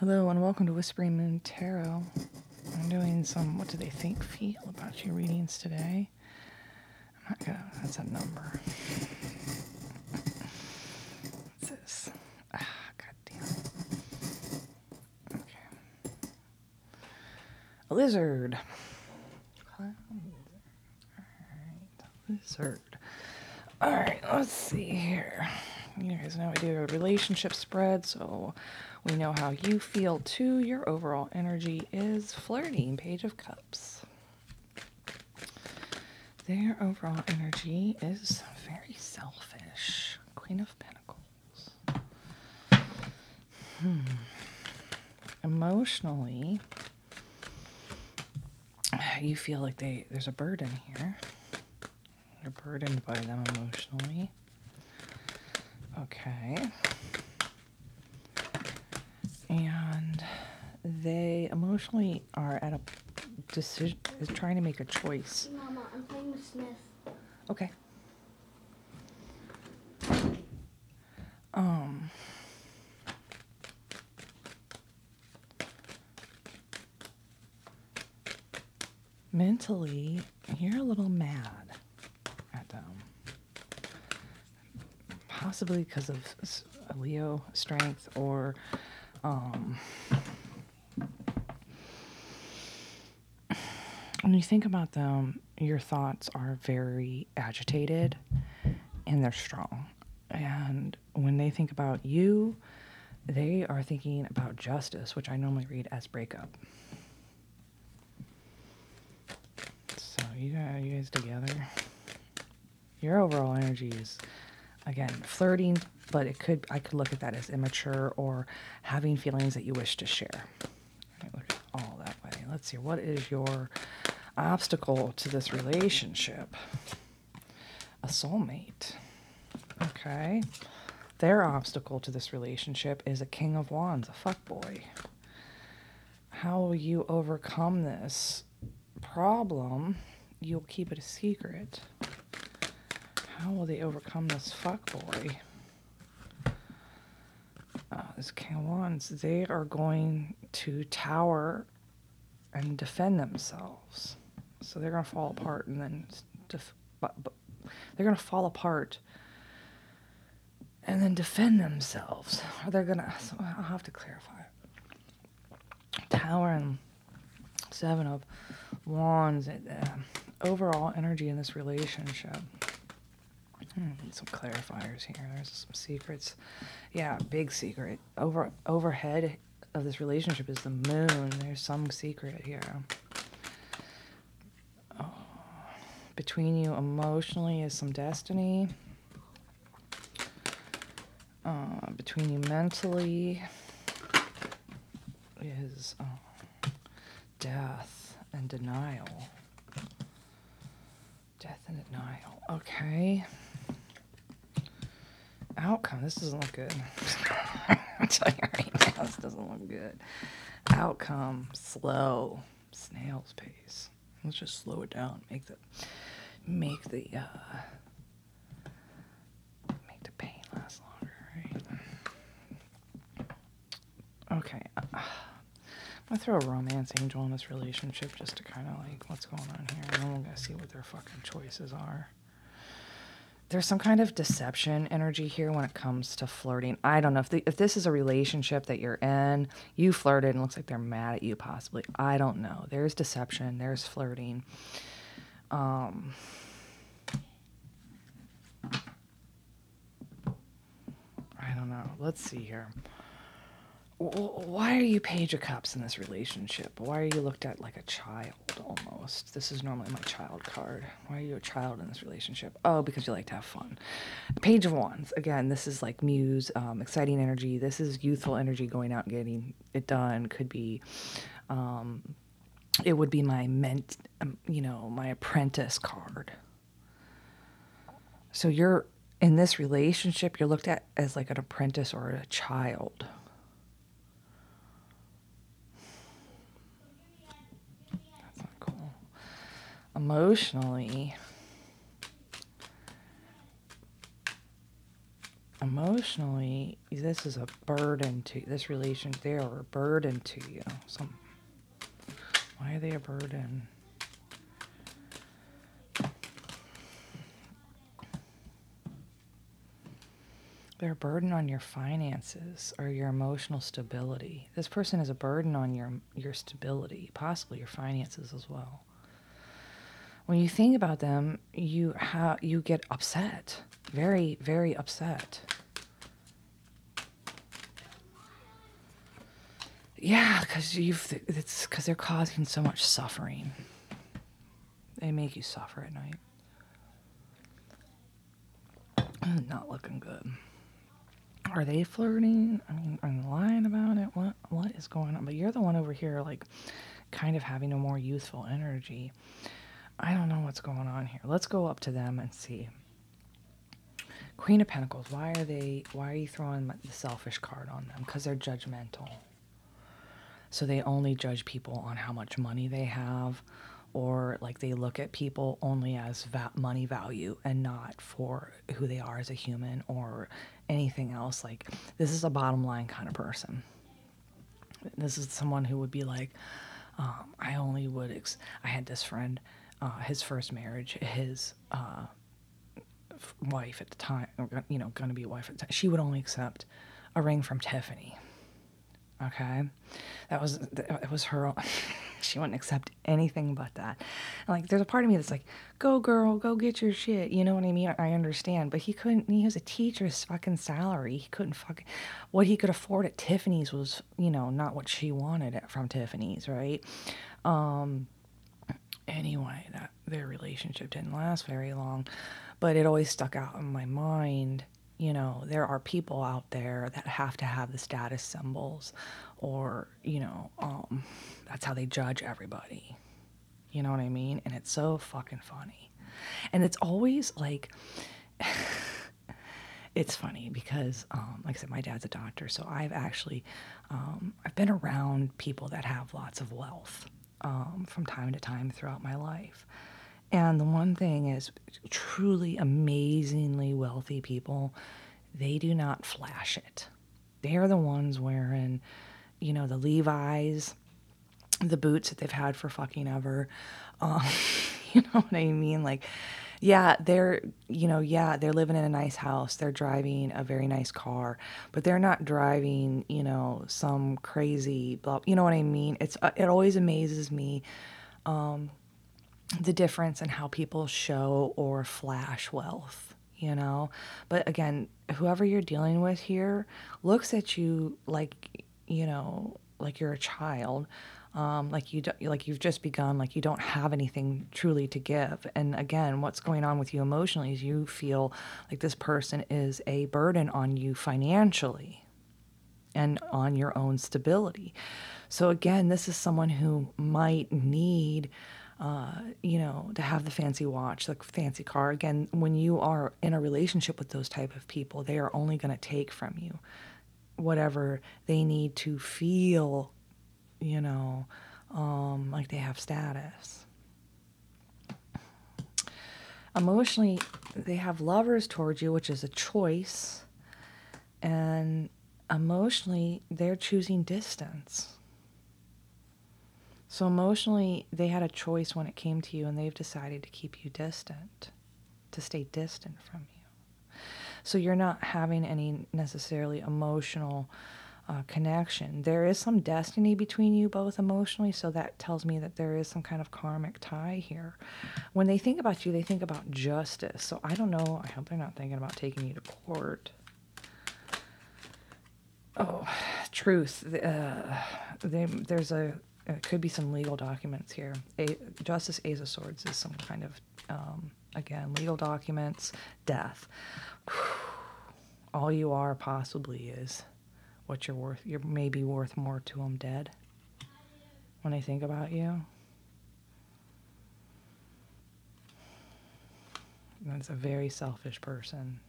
Hello and welcome to Whispering Moon Tarot. I'm doing some what do they think feel about your readings today. I'm not gonna that's a number. What's this? Ah, god damn. Okay. A lizard. Clown lizard. Alright. Lizard. Alright, let's see here. You guys know I do a relationship spread, so we know how you feel too. Your overall energy is flirting, Page of Cups. Their overall energy is very selfish, Queen of Pentacles. Hmm. Emotionally, you feel like they there's a burden here. You're burdened by them emotionally. Okay. And they emotionally are at a decision, is trying to make a choice. Mama, I'm playing with Smith. Okay. Um. Mentally, you're a little mad at them. Possibly because of Leo strength or um, when you think about them, your thoughts are very agitated and they're strong. And when they think about you, they are thinking about justice, which I normally read as breakup. So you guys, you guys together. Your overall energy is again flirting, but it could I could look at that as immature or having feelings that you wish to share. All that way. Let's see, what is your obstacle to this relationship? A soulmate. Okay. Their obstacle to this relationship is a king of wands, a fuck boy How will you overcome this problem? You'll keep it a secret. How will they overcome this fuckboy? Uh, this Wands, they are going to tower and defend themselves. So they're going to fall apart and then def- but, but they're going to fall apart and then defend themselves. Or they're going to, so I'll have to clarify. Tower and Seven of Wands, uh, overall energy in this relationship. Hmm, some clarifiers here. There's some secrets. Yeah, big secret. Over overhead of this relationship is the moon. There's some secret here. Oh, between you emotionally is some destiny. Uh, between you mentally is uh, death and denial. Death and denial. Okay. Outcome. This doesn't look good. I'm telling you right now, this doesn't look good. Outcome. Slow. Snail's pace. Let's just slow it down. Make the make the uh make the pain last longer, right? Okay. uh, I'm gonna throw a romance angel in this relationship just to kind of like what's going on here, and then we're gonna see what their fucking choices are. There's some kind of deception energy here when it comes to flirting. I don't know if the, if this is a relationship that you're in, you flirted and looks like they're mad at you possibly. I don't know. There's deception. There's flirting. Um, I don't know. Let's see here. Why are you Page of Cups in this relationship? Why are you looked at like a child almost? This is normally my child card. Why are you a child in this relationship? Oh, because you like to have fun. Page of Wands. Again, this is like muse, um, exciting energy. This is youthful energy going out and getting it done. Could be, um, it would be my ment, um, you know, my apprentice card. So you're in this relationship, you're looked at as like an apprentice or a child. That's not cool. Emotionally, emotionally, this is a burden to this relation. They are a burden to you. Some. Why are they a burden? They're a burden on your finances or your emotional stability. This person is a burden on your your stability, possibly your finances as well. When you think about them, you have you get upset, very very upset. Yeah, because you've it's because they're causing so much suffering. They make you suffer at night. Not looking good. Are they flirting? I mean, are they lying about it? What what is going on? But you're the one over here, like, kind of having a more youthful energy. I don't know what's going on here. Let's go up to them and see. Queen of Pentacles. Why are they? Why are you throwing the selfish card on them? Because they're judgmental. So they only judge people on how much money they have, or like they look at people only as va- money value and not for who they are as a human or anything else. Like this is a bottom line kind of person. This is someone who would be like, um, I only would. I had this friend, uh, his first marriage, his uh, wife at the time, you know, going to be a wife at the time, she would only accept a ring from Tiffany. Okay, that was it was her. she wouldn't accept anything but that. And like, there's a part of me that's like, "Go, girl, go get your shit." You know what I mean? I understand, but he couldn't. He was a teacher's fucking salary. He couldn't fucking. What he could afford at Tiffany's was, you know, not what she wanted from Tiffany's, right? Um. Anyway, that their relationship didn't last very long, but it always stuck out in my mind you know, there are people out there that have to have the status symbols, or, you know, um, that's how they judge everybody. You know what I mean? And it's so fucking funny. And it's always like, it's funny because, um, like I said, my dad's a doctor, so I've actually, um, I've been around people that have lots of wealth um, from time to time throughout my life. And the one thing is, truly amazingly wealthy people, they do not flash it. They are the ones wearing, you know, the Levi's, the boots that they've had for fucking ever. Um, you know what I mean? Like, yeah, they're, you know, yeah, they're living in a nice house. They're driving a very nice car, but they're not driving, you know, some crazy, blah, you know what I mean? It's, uh, it always amazes me. Um, the difference in how people show or flash wealth, you know? But again, whoever you're dealing with here looks at you like, you know, like you're a child. Um, like you do, like you've just begun, like you don't have anything truly to give. And again, what's going on with you emotionally is you feel like this person is a burden on you financially and on your own stability. So again, this is someone who might need uh, you know, to have the fancy watch, the fancy car. Again, when you are in a relationship with those type of people, they are only going to take from you whatever they need to feel, you know, um, like they have status. Emotionally, they have lovers towards you, which is a choice. And emotionally, they're choosing distance. So emotionally, they had a choice when it came to you, and they've decided to keep you distant, to stay distant from you. So you're not having any necessarily emotional uh, connection. There is some destiny between you both emotionally, so that tells me that there is some kind of karmic tie here. When they think about you, they think about justice. So I don't know. I hope they're not thinking about taking you to court. Oh, truth. Uh, they, there's a it could be some legal documents here. A, Justice Ace of Swords is some kind of, um, again, legal documents, death. All you are possibly is what you're worth. You're maybe worth more to them dead when they think about you. That's a very selfish person.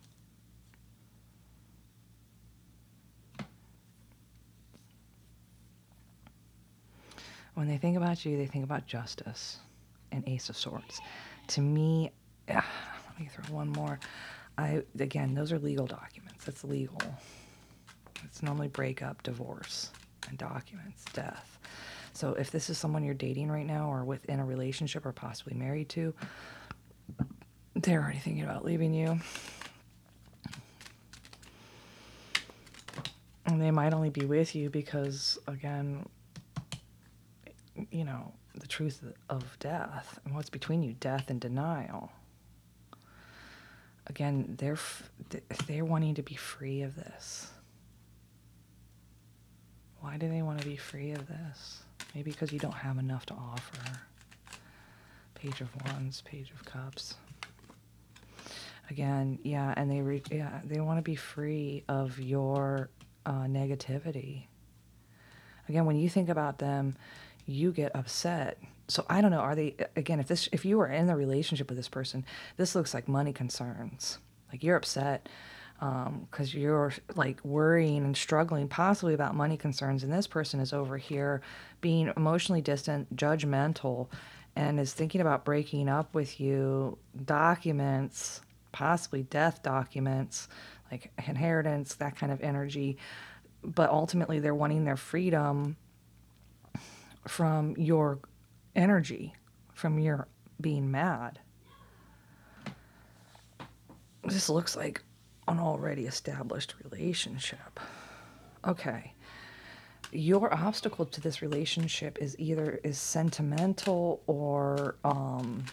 when they think about you, they think about justice and Ace of Swords. To me, uh, let me throw one more. I again, those are legal documents. That's legal. It's normally breakup, divorce, and documents, death. So if this is someone you're dating right now or within a relationship or possibly married to, they're already thinking about leaving you. And they might only be with you because, again, you know, the truth of death and what's between you, death and denial. Again, they're they're wanting to be free of this. Why do they want to be free of this? Maybe because you don't have enough to offer. Page of Wands, Page of Cups. Again, yeah, and they re- yeah they want to be free of your uh, negativity. Again, when you think about them, you get upset. So I don't know. Are they again? If this, if you are in the relationship with this person, this looks like money concerns. Like you're upset because um, you're like worrying and struggling possibly about money concerns, and this person is over here being emotionally distant, judgmental, and is thinking about breaking up with you. Documents, possibly death documents, like inheritance, that kind of energy. But ultimately, they're wanting their freedom from your energy, from your being mad. This looks like an already established relationship. Okay. Your obstacle to this relationship is either is sentimental or um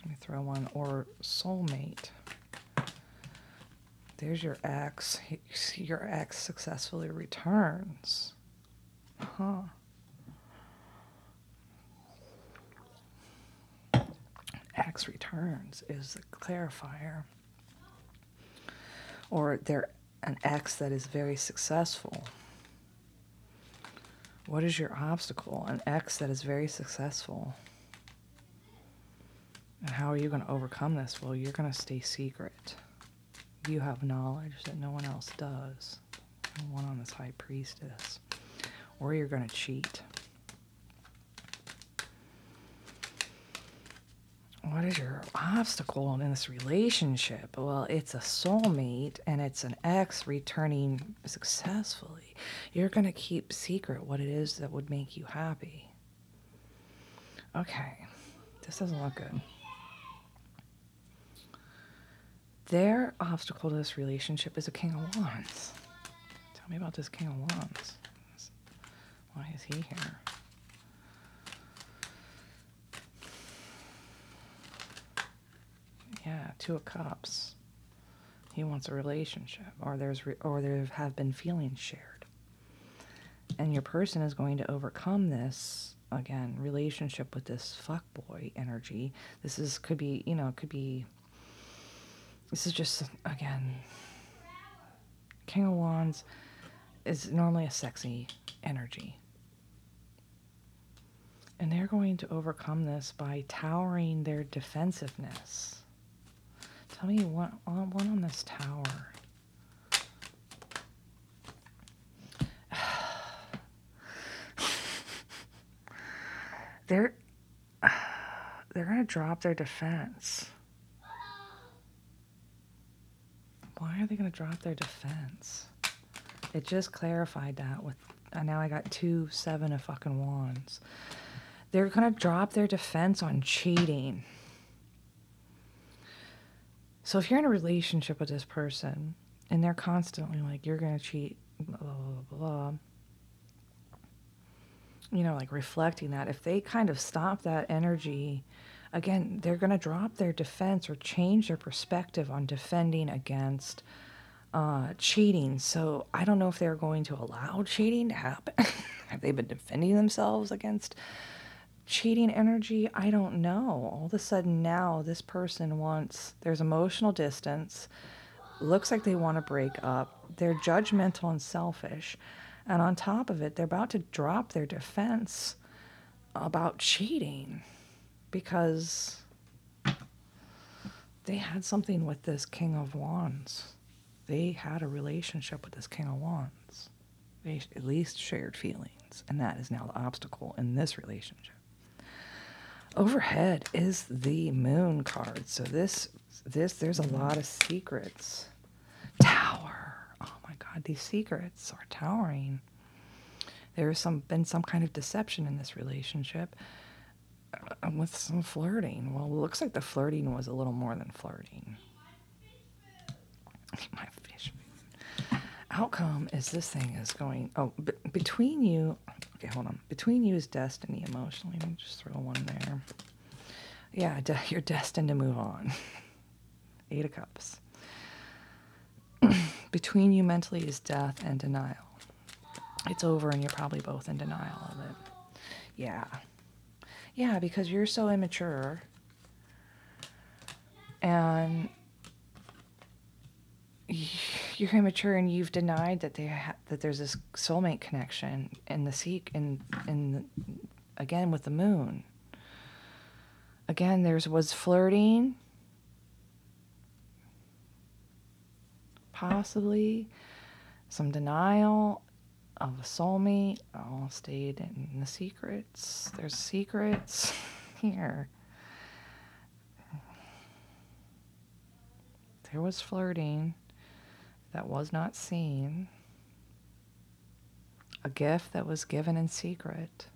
let me throw one or soulmate. There's your ex. Your ex successfully returns. Huh. Ex returns is the clarifier. Or they're an ex that is very successful. What is your obstacle? An ex that is very successful. And how are you going to overcome this? Well, you're going to stay secret you have knowledge that no one else does. One on this high priestess. Or you're going to cheat. What is your obstacle in this relationship? Well, it's a soulmate and it's an ex returning successfully. You're going to keep secret what it is that would make you happy. Okay, this doesn't look good. Their obstacle to this relationship is a King of Wands. Tell me about this King of Wands. Why is he here? Yeah, Two of Cups. He wants a relationship, or there's re- or there have been feelings shared, and your person is going to overcome this again relationship with this fuckboy energy. This is could be you know could be this is just, again, King of Wands is normally a sexy energy. And they're going to overcome this by towering their defensiveness. Tell me one, one on this tower. they're they're to drop their defense. Why are they to drop their defense? It just clarified that with. And now I got two seven of fucking wands. They're to drop their defense on cheating. So if you're in a relationship with this person and they're constantly like, you're going to cheat, blah, blah, blah, blah, you know, like reflecting that, if they kind of stop that energy again, they're going to drop their defense or change their perspective on defending against uh, cheating. So I don't know if they're going to allow cheating to happen. Have they been defending themselves against cheating energy? I don't know. All of a sudden now, this person wants, there's emotional distance, looks like they want to break up, they're judgmental and selfish. And on top of it, they're about to drop their defense about cheating because they had something with this King of Wands. They had a relationship with this King of Wands. They at least shared feelings, and that is now the obstacle in this relationship. Overhead is the moon card. So this this there's a lot of secrets. Tower. Oh my god, these secrets are towering. There's some been some kind of deception in this relationship uh, with some flirting. Well, it looks like the flirting was a little more than flirting. My fish. Outcome is this thing is going. Oh, b- between you. Okay, hold on. Between you is destiny emotionally. Let me just throw one there. Yeah, de- you're destined to move on. Eight of Cups. Between you mentally is death and denial. It's over, and you're probably both in denial of it. Yeah. Yeah, because you're so immature. And you're immature and you've denied that they ha- that there's this soulmate connection in the seek in in again with the moon. Again, there's was flirting, possibly some denial of a soulmate. All stayed in the secrets. There's secrets here. There was flirting that was not seen, a gift that was given in secret.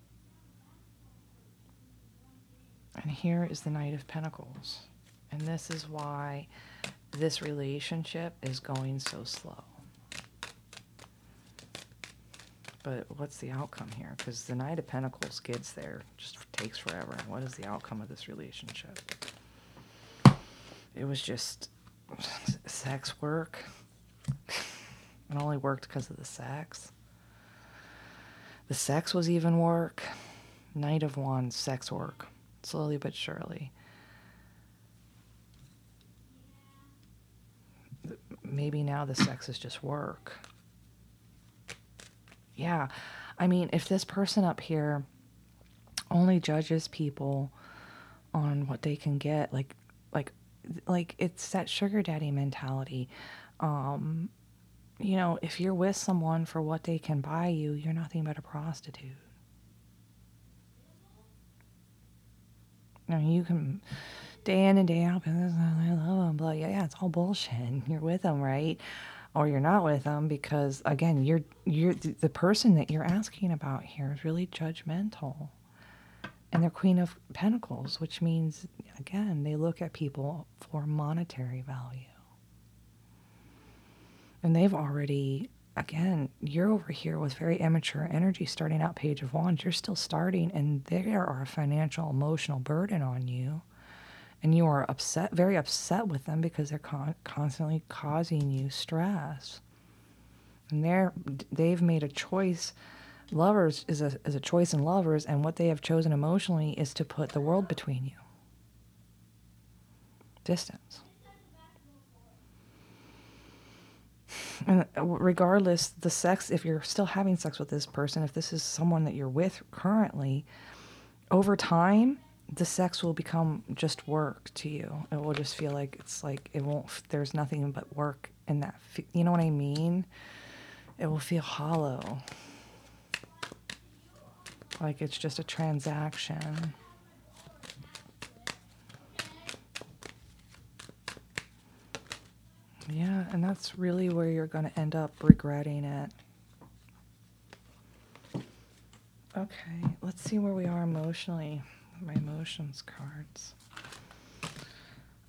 And here is the Knight of Pentacles. And this is why this relationship is going so slow. But what's the outcome here? Because the Knight of Pentacles gets there, just takes forever. What is the outcome of this relationship? It was just sex work. It only worked because of the sex. The sex was even work. Knight of Wands, sex work. Slowly but surely. Maybe now the sex is just work. Yeah. I mean, if this person up here only judges people on what they can get, like, like, like it's that sugar daddy mentality. Um, you know, if you're with someone for what they can buy you, you're nothing but a prostitute. Mean, you can day in and day out, I love them, but yeah, yeah, it's all bullshit. You're with them, right? Or you're not with them because, again, you're you're the person that you're asking about here is really judgmental, and they're Queen of Pentacles, which means again they look at people for monetary value. And they've already, again, you're over here with very immature energy starting out Page of Wands. You're still starting, and there are a financial, emotional burden on you. And you are upset, very upset with them because they're con- constantly causing you stress. And they're, they've made a choice. Lovers is a, is a choice in lovers, and what they have chosen emotionally is to put the world between you. Distance. And uh, regardless the sex if you're still having sex with this person if this is someone that you're with currently over time the sex will become just work to you. It will just feel like it's like it won't there's nothing but work in that you know what i mean? It will feel hollow. Like it's just a transaction And that's really where you're going to end up regretting it. Okay, let's see where we are emotionally. My emotions cards.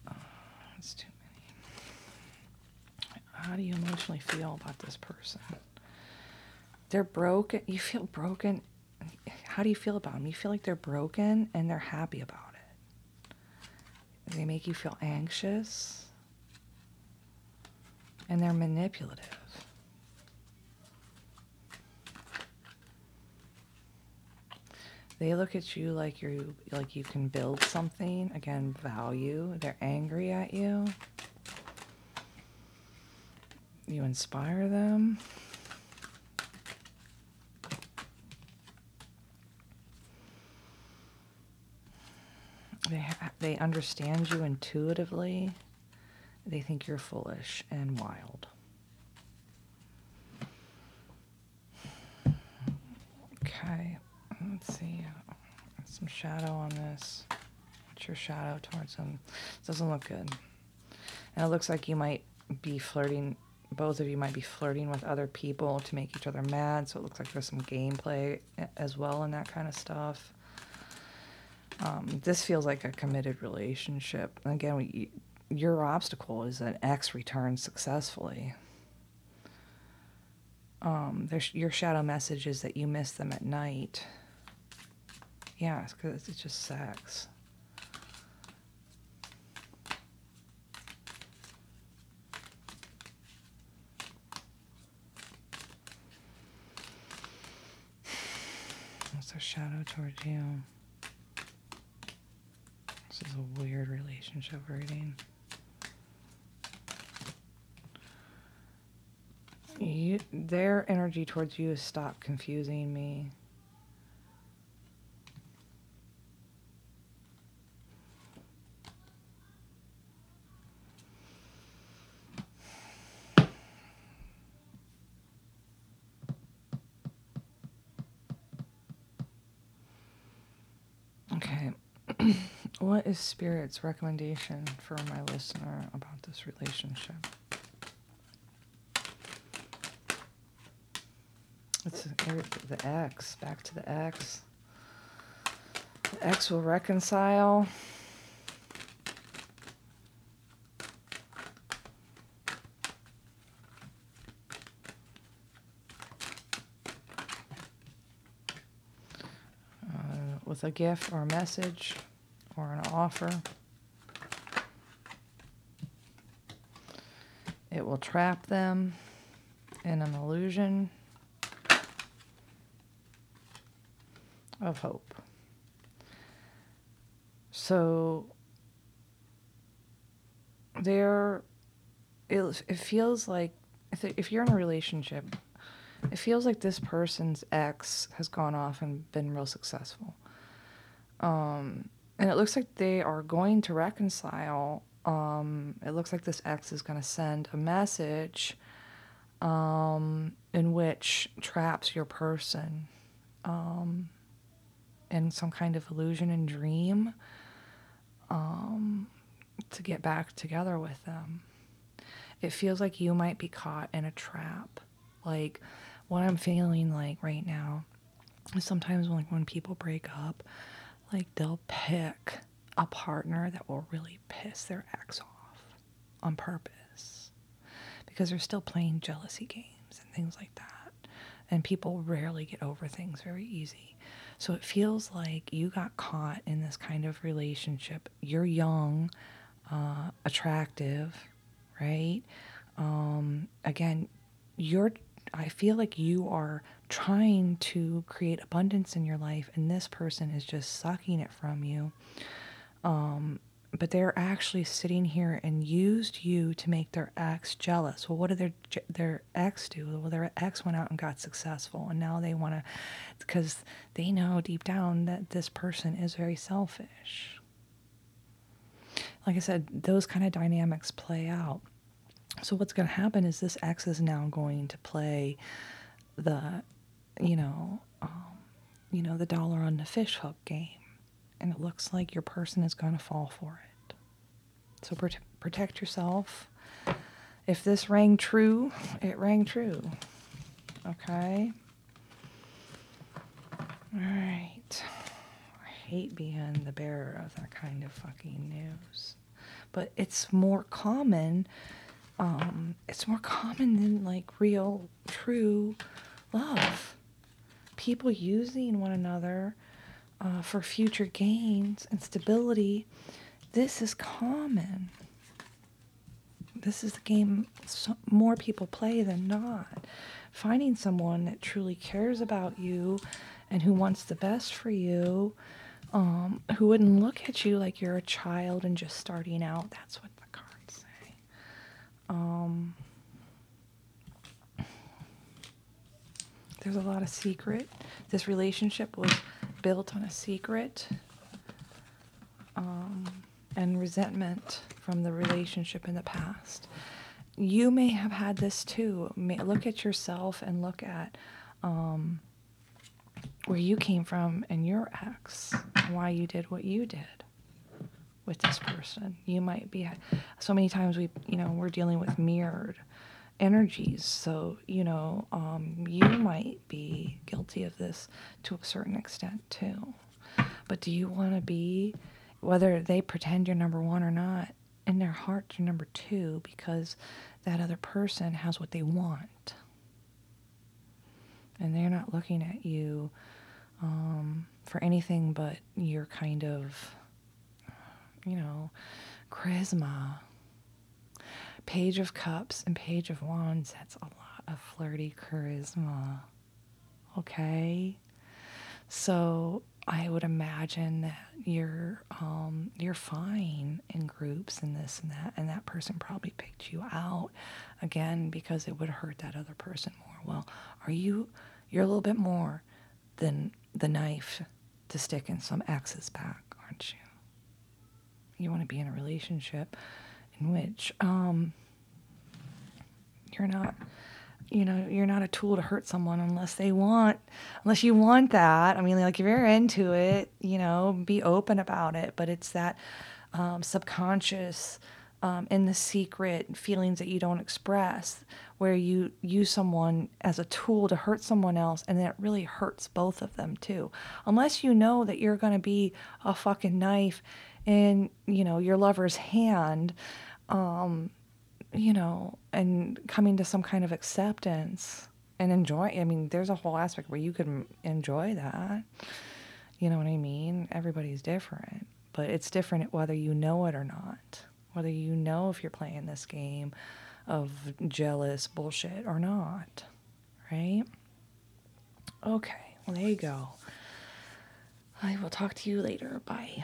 Oh, too many. How do you emotionally feel about this person? They're broken. You feel broken. How do you feel about them? You feel like they're broken and they're happy about it. They make you feel anxious and they're manipulative. They look at you like you like you can build something, again, value. They're angry at you. You inspire them. They, they understand you intuitively. They think you're foolish and wild. Okay, let's see. Some shadow on this. What's your shadow towards them? Doesn't look good. And it looks like you might be flirting, both of you might be flirting with other people to make each other mad. So it looks like there's some gameplay as well in that kind of stuff. Um, this feels like a committed relationship. Again, we, your obstacle is an ex returns successfully. Um, your shadow message is that you miss them at night. Yeah, it's because it's just sex. What's their shadow towards you? This is a weird relationship reading. You, their energy towards you is stop confusing me. Okay. what is Spirit's recommendation for my listener about this relationship? It's the X, back to the X. The X will reconcile. Uh, with a gift or a message or an offer. It will trap them in an illusion. Of hope. So there, it, it feels like if, if you're in a relationship, it feels like this person's ex has gone off and been real successful. Um, and it looks like they are going to reconcile. Um, it looks like this ex is going to send a message um, in which traps your person. Um, in some kind of illusion and dream um, to get back together with them. It feels like you might be caught in a trap. Like what I'm feeling like right now is sometimes when, like when people break up, like they'll pick a partner that will really piss their ex off on purpose because they're still playing jealousy games and things like that. And people rarely get over things very easy. So it feels like you got caught in this kind of relationship. You're young, uh, attractive, right? Um, again, you're. I feel like you are trying to create abundance in your life, and this person is just sucking it from you. Um, but they're actually sitting here and used you to make their ex jealous. Well, what did their their ex do? Well, their ex went out and got successful, and now they want to, because they know deep down that this person is very selfish. Like I said, those kind of dynamics play out. So what's going to happen is this ex is now going to play the, you know, um, you know, the dollar on the fish hook game and it looks like your person is going to fall for it. So pr- protect yourself. If this rang true, it rang true. Okay? All right. I hate being the bearer of that kind of fucking news. But it's more common. Um, it's more common than like real, true love. People using one another uh, for future gains and stability, this is common. This is the game so more people play than not. Finding someone that truly cares about you and who wants the best for you, um, who wouldn't look at you like you're a child and just starting out. That's what the cards say. Um, there's a lot of secret. This relationship was built on a secret um, and resentment from the relationship in the past. You may have had this too. May, look at yourself and look at um, where you came from and your ex, why you did what you did. with this person. You might be so many times we, you know, we're dealing with mirrored energies. So, you know, um, you might be guilty of this to a certain extent too. But do you want to be, whether they pretend you're number one or not, in their heart you're number two because that other person has what they want. And they're not looking at you um, for anything but your kind of, you know, charisma. Page of Cups and Page of Wands, that's a lot of flirty charisma. Okay? So I would imagine that you're um, you're fine in groups and this and that, and that person probably picked you out again because it would hurt that other person more. Well, are you? You're a little bit more than the knife to stick in some ex's back, aren't you? You want to be in a relationship in which um, you're not you know you're not a tool to hurt someone unless they want unless you want that. I mean like if you're into it you know be open about it. But it's that um, subconscious um, in the secret feelings that you don't express where you use someone as a tool to hurt someone else and that really hurts both of them too. Unless you know that you're going to be a fucking knife in you know your lover's hand um, you know, and coming to some kind of acceptance and enjoy. I mean, there's a whole aspect where you can enjoy that. You know what I mean? Everybody's different, but it's different whether you know it or not. Whether you know if you're playing this game of jealous bullshit or not, right? Okay, well, there you go. I will talk to you later. Bye.